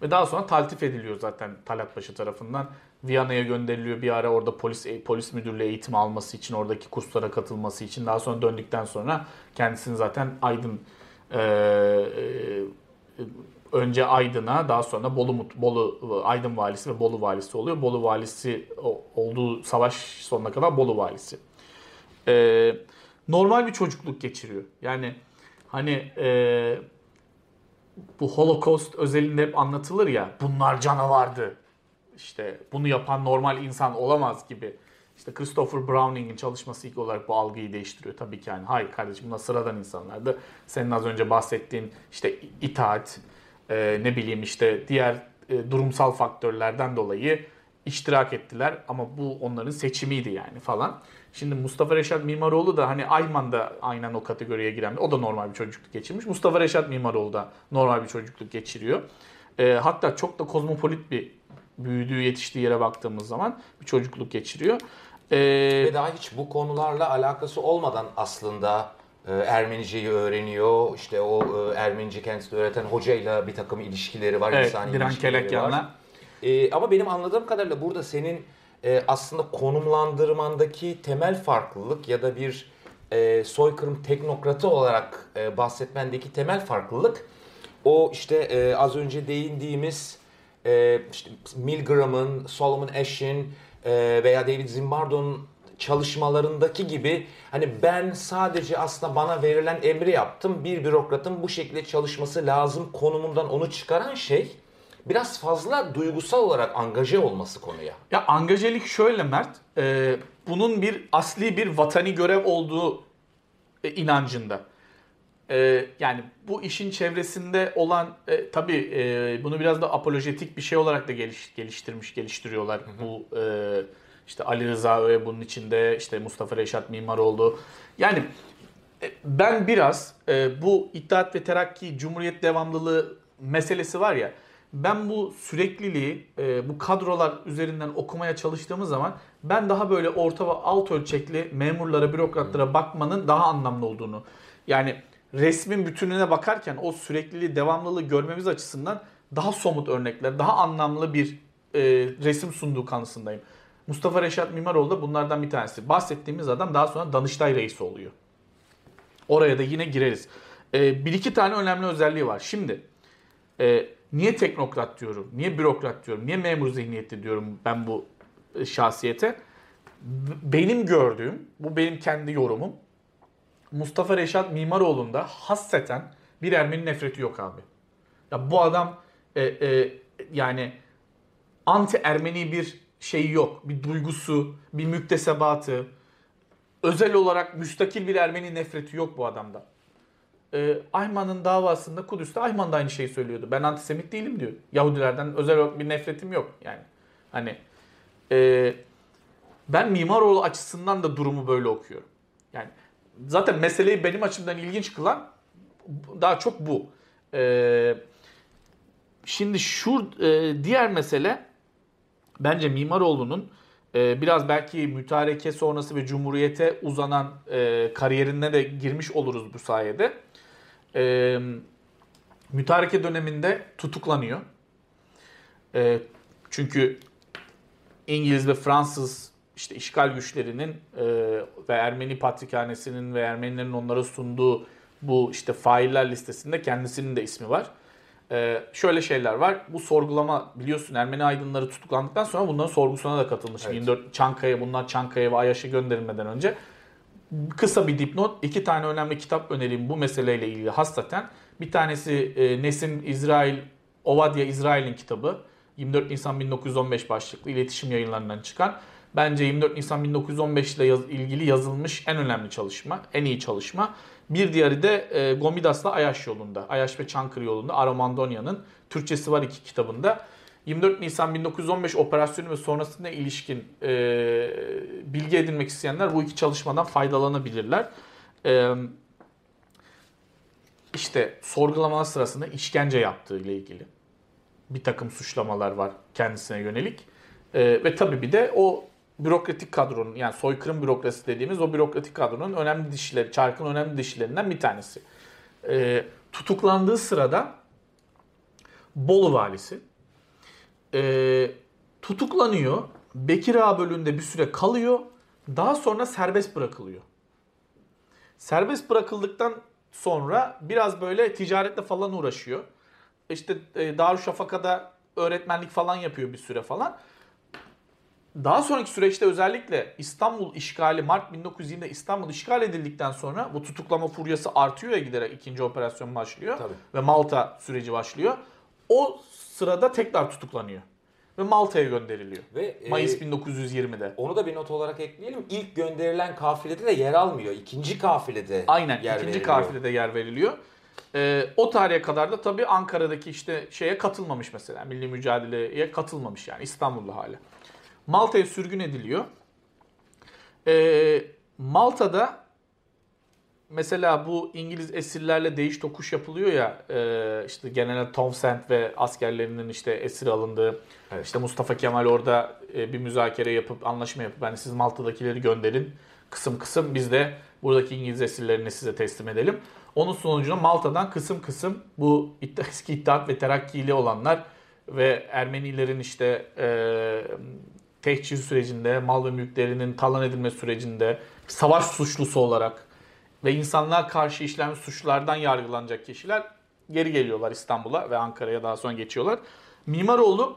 Ve daha sonra taltif ediliyor zaten Talat Paşa tarafından. Viyana'ya gönderiliyor bir ara orada polis e, polis müdürlüğü eğitimi alması için oradaki kurslara katılması için daha sonra döndükten sonra kendisini zaten Aydın e, e, önce Aydın'a daha sonra Bolu Bolu Aydın valisi ve Bolu valisi oluyor. Bolu valisi olduğu savaş sonuna kadar Bolu valisi. E, normal bir çocukluk geçiriyor. Yani hani e, bu Holocaust özelinde hep anlatılır ya bunlar canavardı işte bunu yapan normal insan olamaz gibi. İşte Christopher Browning'in çalışması ilk olarak bu algıyı değiştiriyor tabii ki yani. Hayır kardeşim bunlar sıradan insanlardı. Senin az önce bahsettiğin işte itaat, e, ne bileyim işte diğer e, durumsal faktörlerden dolayı iştirak ettiler ama bu onların seçimiydi yani falan. Şimdi Mustafa Reşat Mimaroğlu da hani Ayman da aynen o kategoriye giren o da normal bir çocukluk geçirmiş. Mustafa Reşat Mimaroğlu da normal bir çocukluk geçiriyor. E, hatta çok da kozmopolit bir büyüdüğü, yetiştiği yere baktığımız zaman bir çocukluk geçiriyor. Ee, Ve daha hiç bu konularla alakası olmadan aslında e, Ermeniceyi öğreniyor. İşte o e, Ermenice kendisini öğreten hocayla bir takım ilişkileri var. Evet, Diren Kelekyan'la. E, ama benim anladığım kadarıyla burada senin e, aslında konumlandırmandaki temel farklılık ya da bir e, soykırım teknokratı olarak e, bahsetmendeki temel farklılık o işte e, az önce değindiğimiz e, işte Milgram'ın, Solomon Ash'in e, veya David Zimbardo'nun çalışmalarındaki gibi hani ben sadece aslında bana verilen emri yaptım. Bir bürokratın bu şekilde çalışması lazım konumundan onu çıkaran şey biraz fazla duygusal olarak angaje olması konuya. Ya angajelik şöyle Mert, e, bunun bir asli bir vatani görev olduğu e, inancında. Ee, yani bu işin çevresinde olan e, tabii e, bunu biraz da apolojetik bir şey olarak da geliş, geliştirmiş geliştiriyorlar. Hı hı. Bu e, işte Ali Rıza Öğe bunun içinde işte Mustafa Reşat Mimaroğlu. Yani e, ben biraz e, bu İttihat ve Terakki Cumhuriyet devamlılığı meselesi var ya ben bu sürekliliği e, bu kadrolar üzerinden okumaya çalıştığımız zaman ben daha böyle orta ve alt ölçekli memurlara, bürokratlara bakmanın daha anlamlı olduğunu yani resmin bütününe bakarken o sürekliliği, devamlılığı görmemiz açısından daha somut örnekler, daha anlamlı bir e, resim sunduğu kanısındayım. Mustafa Reşat Mimaroğlu da bunlardan bir tanesi. Bahsettiğimiz adam daha sonra Danıştay reisi oluyor. Oraya da yine gireriz. E, bir iki tane önemli özelliği var. Şimdi e, niye teknokrat diyorum, niye bürokrat diyorum, niye memur zihniyeti diyorum ben bu e, şahsiyete? Benim gördüğüm, bu benim kendi yorumum. Mustafa Reşat Mimaroğlu'nda hasseten bir Ermeni nefreti yok abi. Ya bu adam e, e, yani anti Ermeni bir şey yok. Bir duygusu, bir müktesebatı, özel olarak müstakil bir Ermeni nefreti yok bu adamda. E, Ayman'ın davasında Kudüs'te Ayman da aynı şeyi söylüyordu. Ben antisemit değilim diyor. Yahudilerden özel bir nefretim yok. Yani hani e, ben Mimaroğlu açısından da durumu böyle okuyorum. Yani zaten meseleyi benim açımdan ilginç kılan daha çok bu. Ee, şimdi şu e, diğer mesele bence Mimaroğlu'nun e, biraz belki mütareke sonrası ve Cumhuriyete uzanan e, kariyerine de girmiş oluruz bu sayede. E, mütareke döneminde tutuklanıyor. E, çünkü İngiliz ve Fransız işte işgal güçlerinin e, ve Ermeni Patrikhanesi'nin ve Ermenilerin onlara sunduğu bu işte failler listesinde kendisinin de ismi var. E, şöyle şeyler var. Bu sorgulama biliyorsun Ermeni aydınları tutuklandıktan sonra bunların sorgusuna da katılmış. Evet. 24 Çankaya bunlar Çankaya ve Ayaş'a gönderilmeden önce. Kısa bir dipnot. iki tane önemli kitap önereyim bu meseleyle ilgili hasaten. Bir tanesi e, Nesim İsrail, Ovadya İsrail'in kitabı. 24 Nisan 1915 başlıklı iletişim yayınlarından çıkan bence 24 Nisan 1915 ile yaz, ilgili yazılmış en önemli çalışma, en iyi çalışma. Bir diğeri de e, Gomidas'la Ayaş yolunda, Ayaş ve Çankırı yolunda Aramandonya'nın Türkçesi var iki kitabında. 24 Nisan 1915 operasyonu ve sonrasında ilişkin e, bilgi edinmek isteyenler bu iki çalışmadan faydalanabilirler. E, işte sorgulamalar sırasında işkence yaptığı ile ilgili bir takım suçlamalar var kendisine yönelik. E, ve tabii bir de o bürokratik kadronun yani soykırım bürokrasi dediğimiz o bürokratik kadronun önemli dişileri, çarkın önemli dişilerinden bir tanesi. E, tutuklandığı sırada Bolu valisi e, tutuklanıyor. Bekir Ağa bölüğünde bir süre kalıyor. Daha sonra serbest bırakılıyor. Serbest bırakıldıktan sonra biraz böyle ticaretle falan uğraşıyor. İşte e, Darüşşafaka'da öğretmenlik falan yapıyor bir süre falan. Daha sonraki süreçte özellikle İstanbul işgali Mart 1920'de İstanbul işgal edildikten sonra bu tutuklama furyası artıyor ya giderek ikinci operasyon başlıyor Tabii. ve Malta süreci başlıyor. O sırada tekrar tutuklanıyor ve Malta'ya gönderiliyor. Ve, e, Mayıs 1920'de. Onu da bir not olarak ekleyelim. İlk gönderilen kafilede de yer almıyor. İkinci kafilede Aynen yer ikinci veriliyor. kafilede yer veriliyor. Ee, o tarihe kadar da tabii Ankara'daki işte şeye katılmamış mesela. Milli mücadeleye katılmamış yani İstanbul'da hala. Malta'ya sürgün ediliyor. Ee, Malta'da mesela bu İngiliz esirlerle değiş tokuş yapılıyor ya e, işte General Townsend ve askerlerinin işte esir alındığı Evet. işte Mustafa Kemal orada e, bir müzakere yapıp anlaşma yapıp hani siz Malta'dakileri gönderin kısım kısım biz de buradaki İngiliz esirlerini size teslim edelim. Onun sonucunda Malta'dan kısım kısım bu eski İttihat ve Terakki'li olanlar ve Ermenilerin işte e, tehcir sürecinde, mal ve mülklerinin talan edilme sürecinde savaş suçlusu olarak ve insanlığa karşı işlenmiş suçlardan yargılanacak kişiler geri geliyorlar İstanbul'a ve Ankara'ya daha sonra geçiyorlar. Mimaroğlu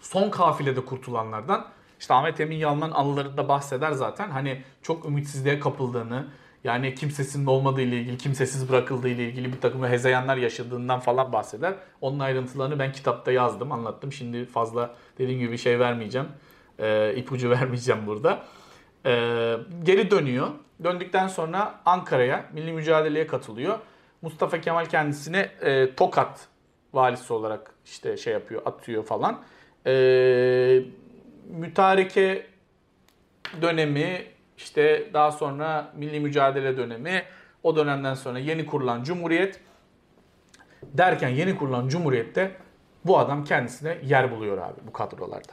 son kafilede kurtulanlardan. İşte Ahmet Emin Yalman anılarında bahseder zaten. Hani çok ümitsizliğe kapıldığını, yani kimsesinin olmadığı ile ilgili, kimsesiz bırakıldığı ile ilgili bir takım hezeyanlar yaşadığından falan bahseder. Onun ayrıntılarını ben kitapta yazdım, anlattım. Şimdi fazla dediğim gibi şey vermeyeceğim. Ee, ipucu <laughs> vermeyeceğim burada. Ee, geri dönüyor. Döndükten sonra Ankara'ya, milli mücadeleye katılıyor. Mustafa Kemal kendisine e, Tokat valisi olarak işte şey yapıyor, atıyor falan. Ee, mütareke dönemi, işte daha sonra milli mücadele dönemi, o dönemden sonra yeni kurulan cumhuriyet derken yeni kurulan cumhuriyette bu adam kendisine yer buluyor abi bu kadrolarda.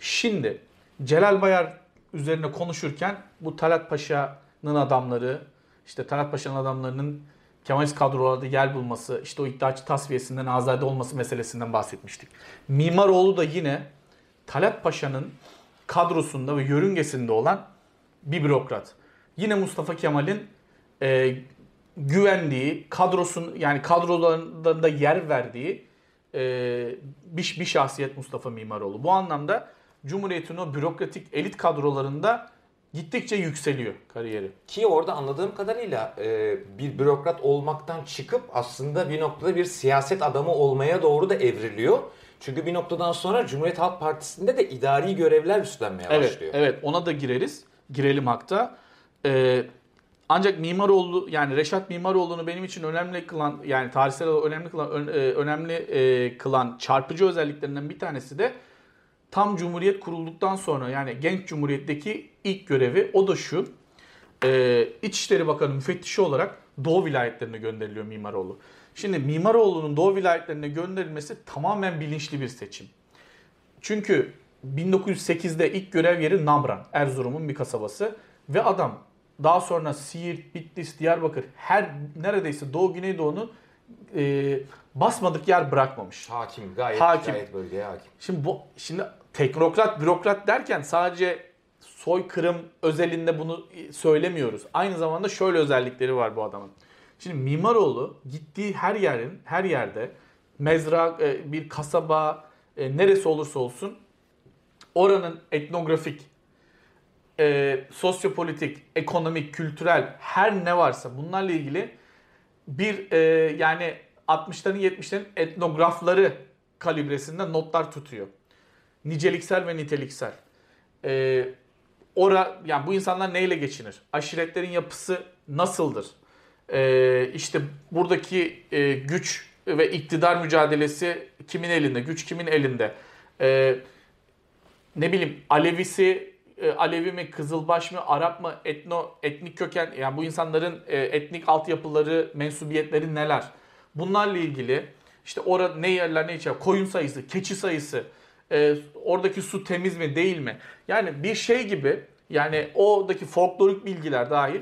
Şimdi Celal Bayar üzerine konuşurken bu Talat Paşa'nın adamları, işte Talat Paşa'nın adamlarının Kemalist kadrolarda yer bulması, işte o iddiaçı tasfiyesinden azade olması meselesinden bahsetmiştik. Mimaroğlu da yine Talat Paşa'nın kadrosunda ve yörüngesinde olan bir bürokrat. Yine Mustafa Kemal'in e, güvendiği, kadrosun yani kadrolarında yer verdiği e, bir, bir şahsiyet Mustafa Mimaroğlu. Bu anlamda Cumhuriyet'in o bürokratik elit kadrolarında gittikçe yükseliyor kariyeri. Ki orada anladığım kadarıyla e, bir bürokrat olmaktan çıkıp aslında bir noktada bir siyaset adamı olmaya doğru da evriliyor. Çünkü bir noktadan sonra Cumhuriyet Halk Partisi'nde de idari görevler üstlenmeye Evet, başlıyor. evet ona da gireriz. Girelim hatta. Ee, ancak Mimaroğlu yani Reşat Mimaroğlu'nu benim için önemli kılan yani tarihsel olarak önemli kılan e, önemli e, kılan çarpıcı özelliklerinden bir tanesi de tam Cumhuriyet kurulduktan sonra yani genç Cumhuriyet'teki ilk görevi o da şu. E, İçişleri Bakanı müfettişi olarak Doğu vilayetlerine gönderiliyor Mimaroğlu. Şimdi Mimaroğlu'nun Doğu vilayetlerine gönderilmesi tamamen bilinçli bir seçim. Çünkü 1908'de ilk görev yeri Namran, Erzurum'un bir kasabası ve adam daha sonra Siirt, Bitlis, Diyarbakır her neredeyse Doğu Güneydoğu'nu e, basmadık yer bırakmamış. Hakim, gayet, Hakim. gayet bölgeye hakim. Şimdi bu şimdi teknokrat, bürokrat derken sadece soykırım özelinde bunu söylemiyoruz. Aynı zamanda şöyle özellikleri var bu adamın. Şimdi Mimaroğlu gittiği her yerin her yerde mezra, e, bir kasaba, e, neresi olursa olsun oranın etnografik, e, sosyopolitik, ekonomik, kültürel her ne varsa bunlarla ilgili bir yani 60'ların 70'lerin etnografları kalibresinde notlar tutuyor. Niceliksel ve niteliksel. Ee, ora yani bu insanlar neyle geçinir? Aşiretlerin yapısı nasıldır? Ee, işte buradaki e, güç ve iktidar mücadelesi kimin elinde? Güç kimin elinde? Ee, ne bileyim Alevisi e, Alevi mi, Kızılbaş mı, Arap mı, etno, etnik köken yani bu insanların e, etnik altyapıları, mensubiyetleri neler? Bunlarla ilgili işte orada ne yerler ne içer, koyun sayısı, keçi sayısı, e, oradaki su temiz mi değil mi? Yani bir şey gibi yani oradaki folklorik bilgiler dahil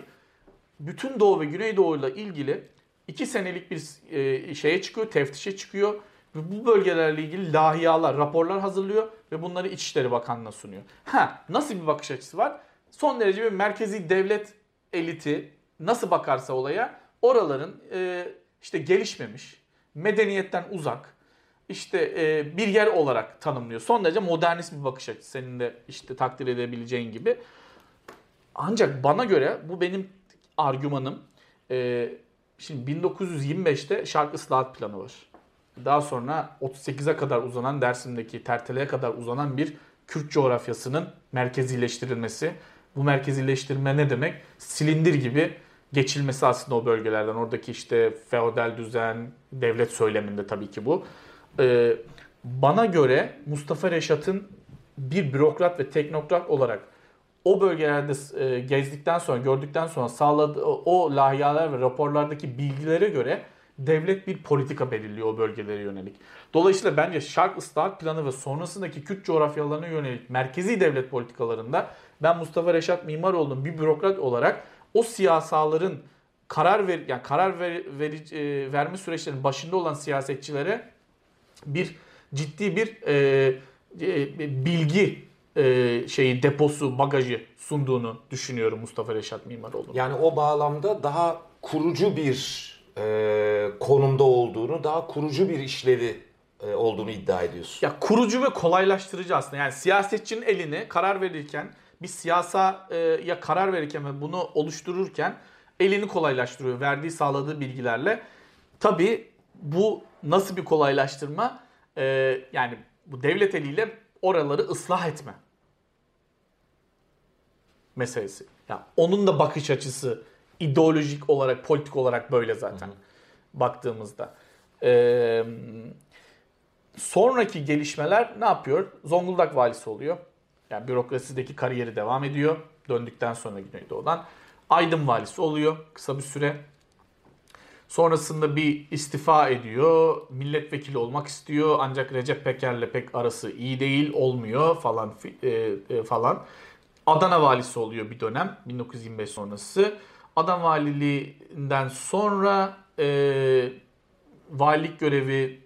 bütün Doğu ve Güneydoğu ile ilgili iki senelik bir e, şeye çıkıyor, teftişe çıkıyor ve bu bölgelerle ilgili lahiyalar, raporlar hazırlıyor ve bunları İçişleri Bakanlığı'na sunuyor. Ha, nasıl bir bakış açısı var? Son derece bir merkezi devlet eliti nasıl bakarsa olaya oraların e, işte gelişmemiş, medeniyetten uzak, işte e, bir yer olarak tanımlıyor. Son derece modernist bir bakış açısı senin de işte takdir edebileceğin gibi. Ancak bana göre bu benim argümanım. E, şimdi 1925'te şark ıslahat planı var. Daha sonra 38'e kadar uzanan Dersim'deki Tertele'ye kadar uzanan bir Kürt coğrafyasının merkezileştirilmesi. Bu merkezileştirme ne demek? Silindir gibi geçilmesi aslında o bölgelerden. Oradaki işte feodal düzen, devlet söyleminde tabii ki bu. Ee, bana göre Mustafa Reşat'ın bir bürokrat ve teknokrat olarak o bölgelerde e, gezdikten sonra, gördükten sonra sağladığı o lahiyalar ve raporlardaki bilgilere göre devlet bir politika belirliyor o bölgelere yönelik. Dolayısıyla bence Şark ıslahat planı ve sonrasındaki Kürt coğrafyalarına yönelik merkezi devlet politikalarında ben Mustafa Reşat Mimaroğlu'nun bir bürokrat olarak o siyasaların karar ver yani karar ver, ver, e, verme süreçlerinin başında olan siyasetçilere bir ciddi bir e, e, bilgi e, şeyi deposu, bagajı sunduğunu düşünüyorum Mustafa Reşat Mimaroğlu. Yani o bağlamda daha kurucu bir e, konumda olduğunu, daha kurucu bir işlevi e, olduğunu iddia ediyorsun. Ya kurucu ve kolaylaştırıcı aslında. Yani siyasetçinin elini karar verirken bir siyasa e, ya karar verirken ve bunu oluştururken elini kolaylaştırıyor verdiği sağladığı bilgilerle. Tabii bu nasıl bir kolaylaştırma? E, yani bu devlet eliyle oraları ıslah etme meselesi. Ya onun da bakış açısı ideolojik olarak, politik olarak böyle zaten hı hı. baktığımızda. Ee, sonraki gelişmeler ne yapıyor? Zonguldak valisi oluyor. Yani bürokrasideki kariyeri devam ediyor. Döndükten sonra Güneydoğu'dan. Aydın valisi oluyor kısa bir süre. Sonrasında bir istifa ediyor. Milletvekili olmak istiyor. Ancak Recep Peker'le pek arası iyi değil. Olmuyor falan e, e, falan. Adana valisi oluyor bir dönem 1925 sonrası. Adam valiliğinden sonra e, valilik görevi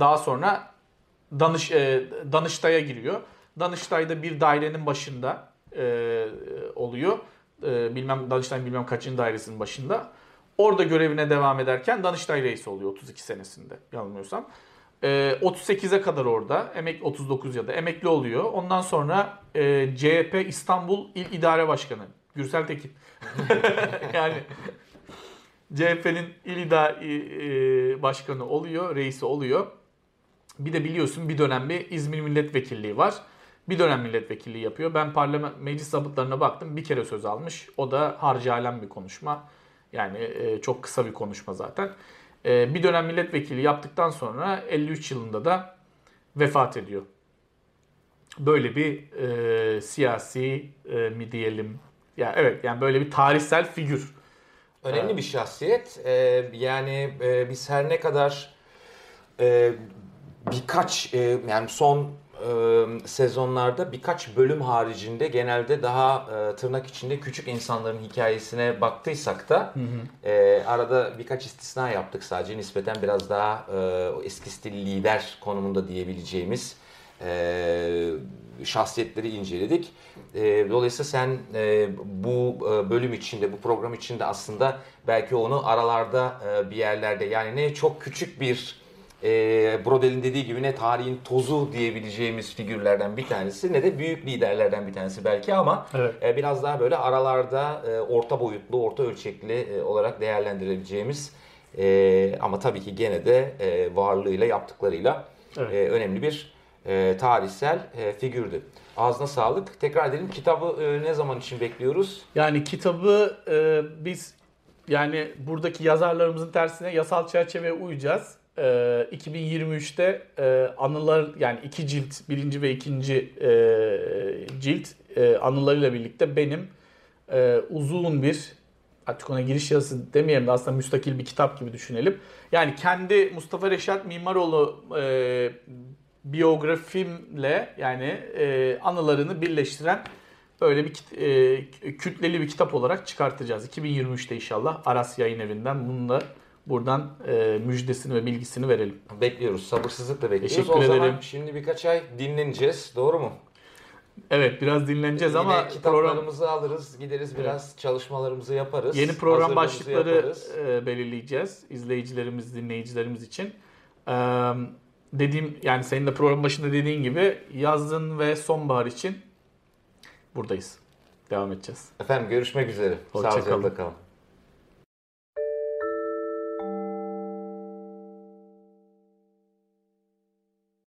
daha sonra Danış e, Danıştay'a giriyor. Danıştay'da bir dairenin başında e, oluyor. E, bilmem Danıştay'ın bilmem kaçıncı dairesinin başında. Orada görevine devam ederken Danıştay reisi oluyor 32 senesinde yanılmıyorsam. E, 38'e kadar orada emek 39 ya da emekli oluyor. Ondan sonra e, CHP İstanbul İl İdare Başkanı Gürsel Tekin. <laughs> yani CHP'nin il İda e, başkanı oluyor, reisi oluyor. Bir de biliyorsun bir dönem bir İzmir milletvekilliği var. Bir dönem milletvekilliği yapıyor. Ben parlament meclis zabıtlarına baktım. Bir kere söz almış. O da harcı alem bir konuşma. Yani e, çok kısa bir konuşma zaten. E, bir dönem milletvekili yaptıktan sonra 53 yılında da vefat ediyor. Böyle bir e, siyasi e, mi diyelim yani evet yani böyle bir tarihsel figür. Önemli bir şahsiyet. Ee, yani e, biz her ne kadar e, birkaç e, yani son e, sezonlarda birkaç bölüm haricinde genelde daha e, tırnak içinde küçük insanların hikayesine baktıysak da hı hı. E, arada birkaç istisna yaptık sadece nispeten biraz daha e, eski stil lider konumunda diyebileceğimiz e, şahsiyetleri inceledik. E, dolayısıyla sen e, bu e, bölüm içinde, bu program içinde aslında belki onu aralarda e, bir yerlerde yani ne çok küçük bir e, Brodel'in dediği gibi ne tarihin tozu diyebileceğimiz figürlerden bir tanesi ne de büyük liderlerden bir tanesi belki ama evet. e, biraz daha böyle aralarda e, orta boyutlu, orta ölçekli e, olarak değerlendirebileceğimiz E, ama tabii ki gene de e, varlığıyla yaptıklarıyla Evet. e, önemli bir e, tarihsel e, figürdü. Ağzına sağlık. Tekrar edelim kitabı e, ne zaman için bekliyoruz? Yani kitabı e, biz yani buradaki yazarlarımızın tersine yasal çerçeveye uyacağız. E, 2023'te e, anılar yani iki cilt, birinci ve ikinci e, cilt e, anılarıyla birlikte benim e, uzun bir artık ona giriş yazısı demeyelim de aslında müstakil bir kitap gibi düşünelim. Yani kendi Mustafa Reşat Mimaroğlu e, biyografimle yani e, anılarını birleştiren böyle bir e, kütleli bir kitap olarak çıkartacağız. 2023'te inşallah Aras Yayın Evi'nden bunu da buradan e, müjdesini ve bilgisini verelim. Bekliyoruz. Sabırsızlıkla bekliyoruz. Teşekkür o zaman ederim. şimdi birkaç ay dinleneceğiz. Doğru mu? Evet biraz dinleneceğiz Yine ama program kitaplarımızı alırız, gideriz biraz çalışmalarımızı yaparız. yeni program başlıkları yaparız. e, belirleyeceğiz izleyicilerimiz, dinleyicilerimiz için. E, dediğim yani senin de program başında dediğin gibi yazın ve sonbahar için buradayız. Devam edeceğiz. Efendim görüşmek üzere. Hoşça Sağlıcakla kalın.